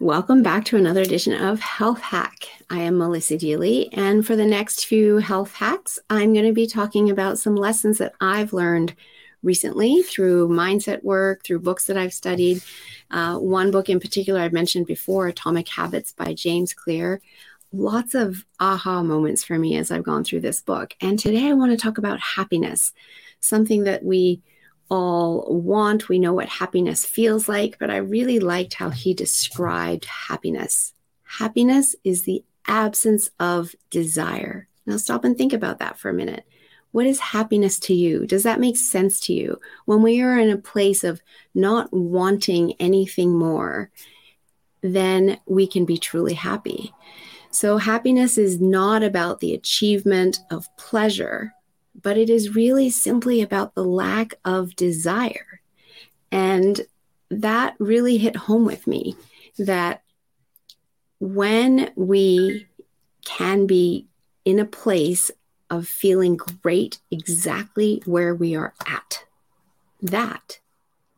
Welcome back to another edition of Health Hack. I am Melissa Deely, and for the next few health hacks, I'm going to be talking about some lessons that I've learned recently through mindset work, through books that I've studied. Uh, one book in particular I've mentioned before, Atomic Habits by James Clear. Lots of aha moments for me as I've gone through this book. And today I want to talk about happiness, something that we all want. We know what happiness feels like, but I really liked how he described happiness. Happiness is the absence of desire. Now, stop and think about that for a minute. What is happiness to you? Does that make sense to you? When we are in a place of not wanting anything more, then we can be truly happy. So, happiness is not about the achievement of pleasure, but it is really simply about the lack of desire. And that really hit home with me that when we can be in a place of feeling great exactly where we are at, that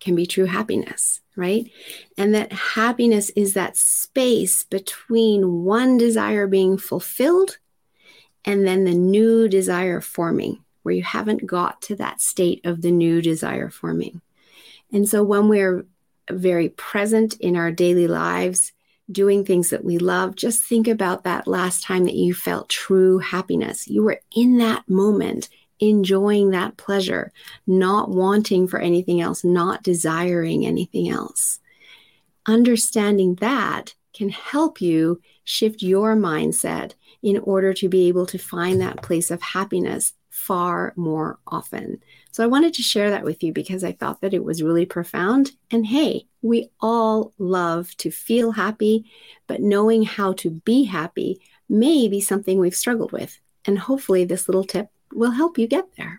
can be true happiness, right? And that happiness is that space between one desire being fulfilled and then the new desire forming where you haven't got to that state of the new desire forming. And so when we're very present in our daily lives, doing things that we love, just think about that last time that you felt true happiness. You were in that moment, enjoying that pleasure, not wanting for anything else, not desiring anything else. Understanding that can help you shift your mindset in order to be able to find that place of happiness far more often. So I wanted to share that with you because I thought that it was really profound. And hey, we all love to feel happy, but knowing how to be happy may be something we've struggled with. And hopefully, this little tip will help you get there.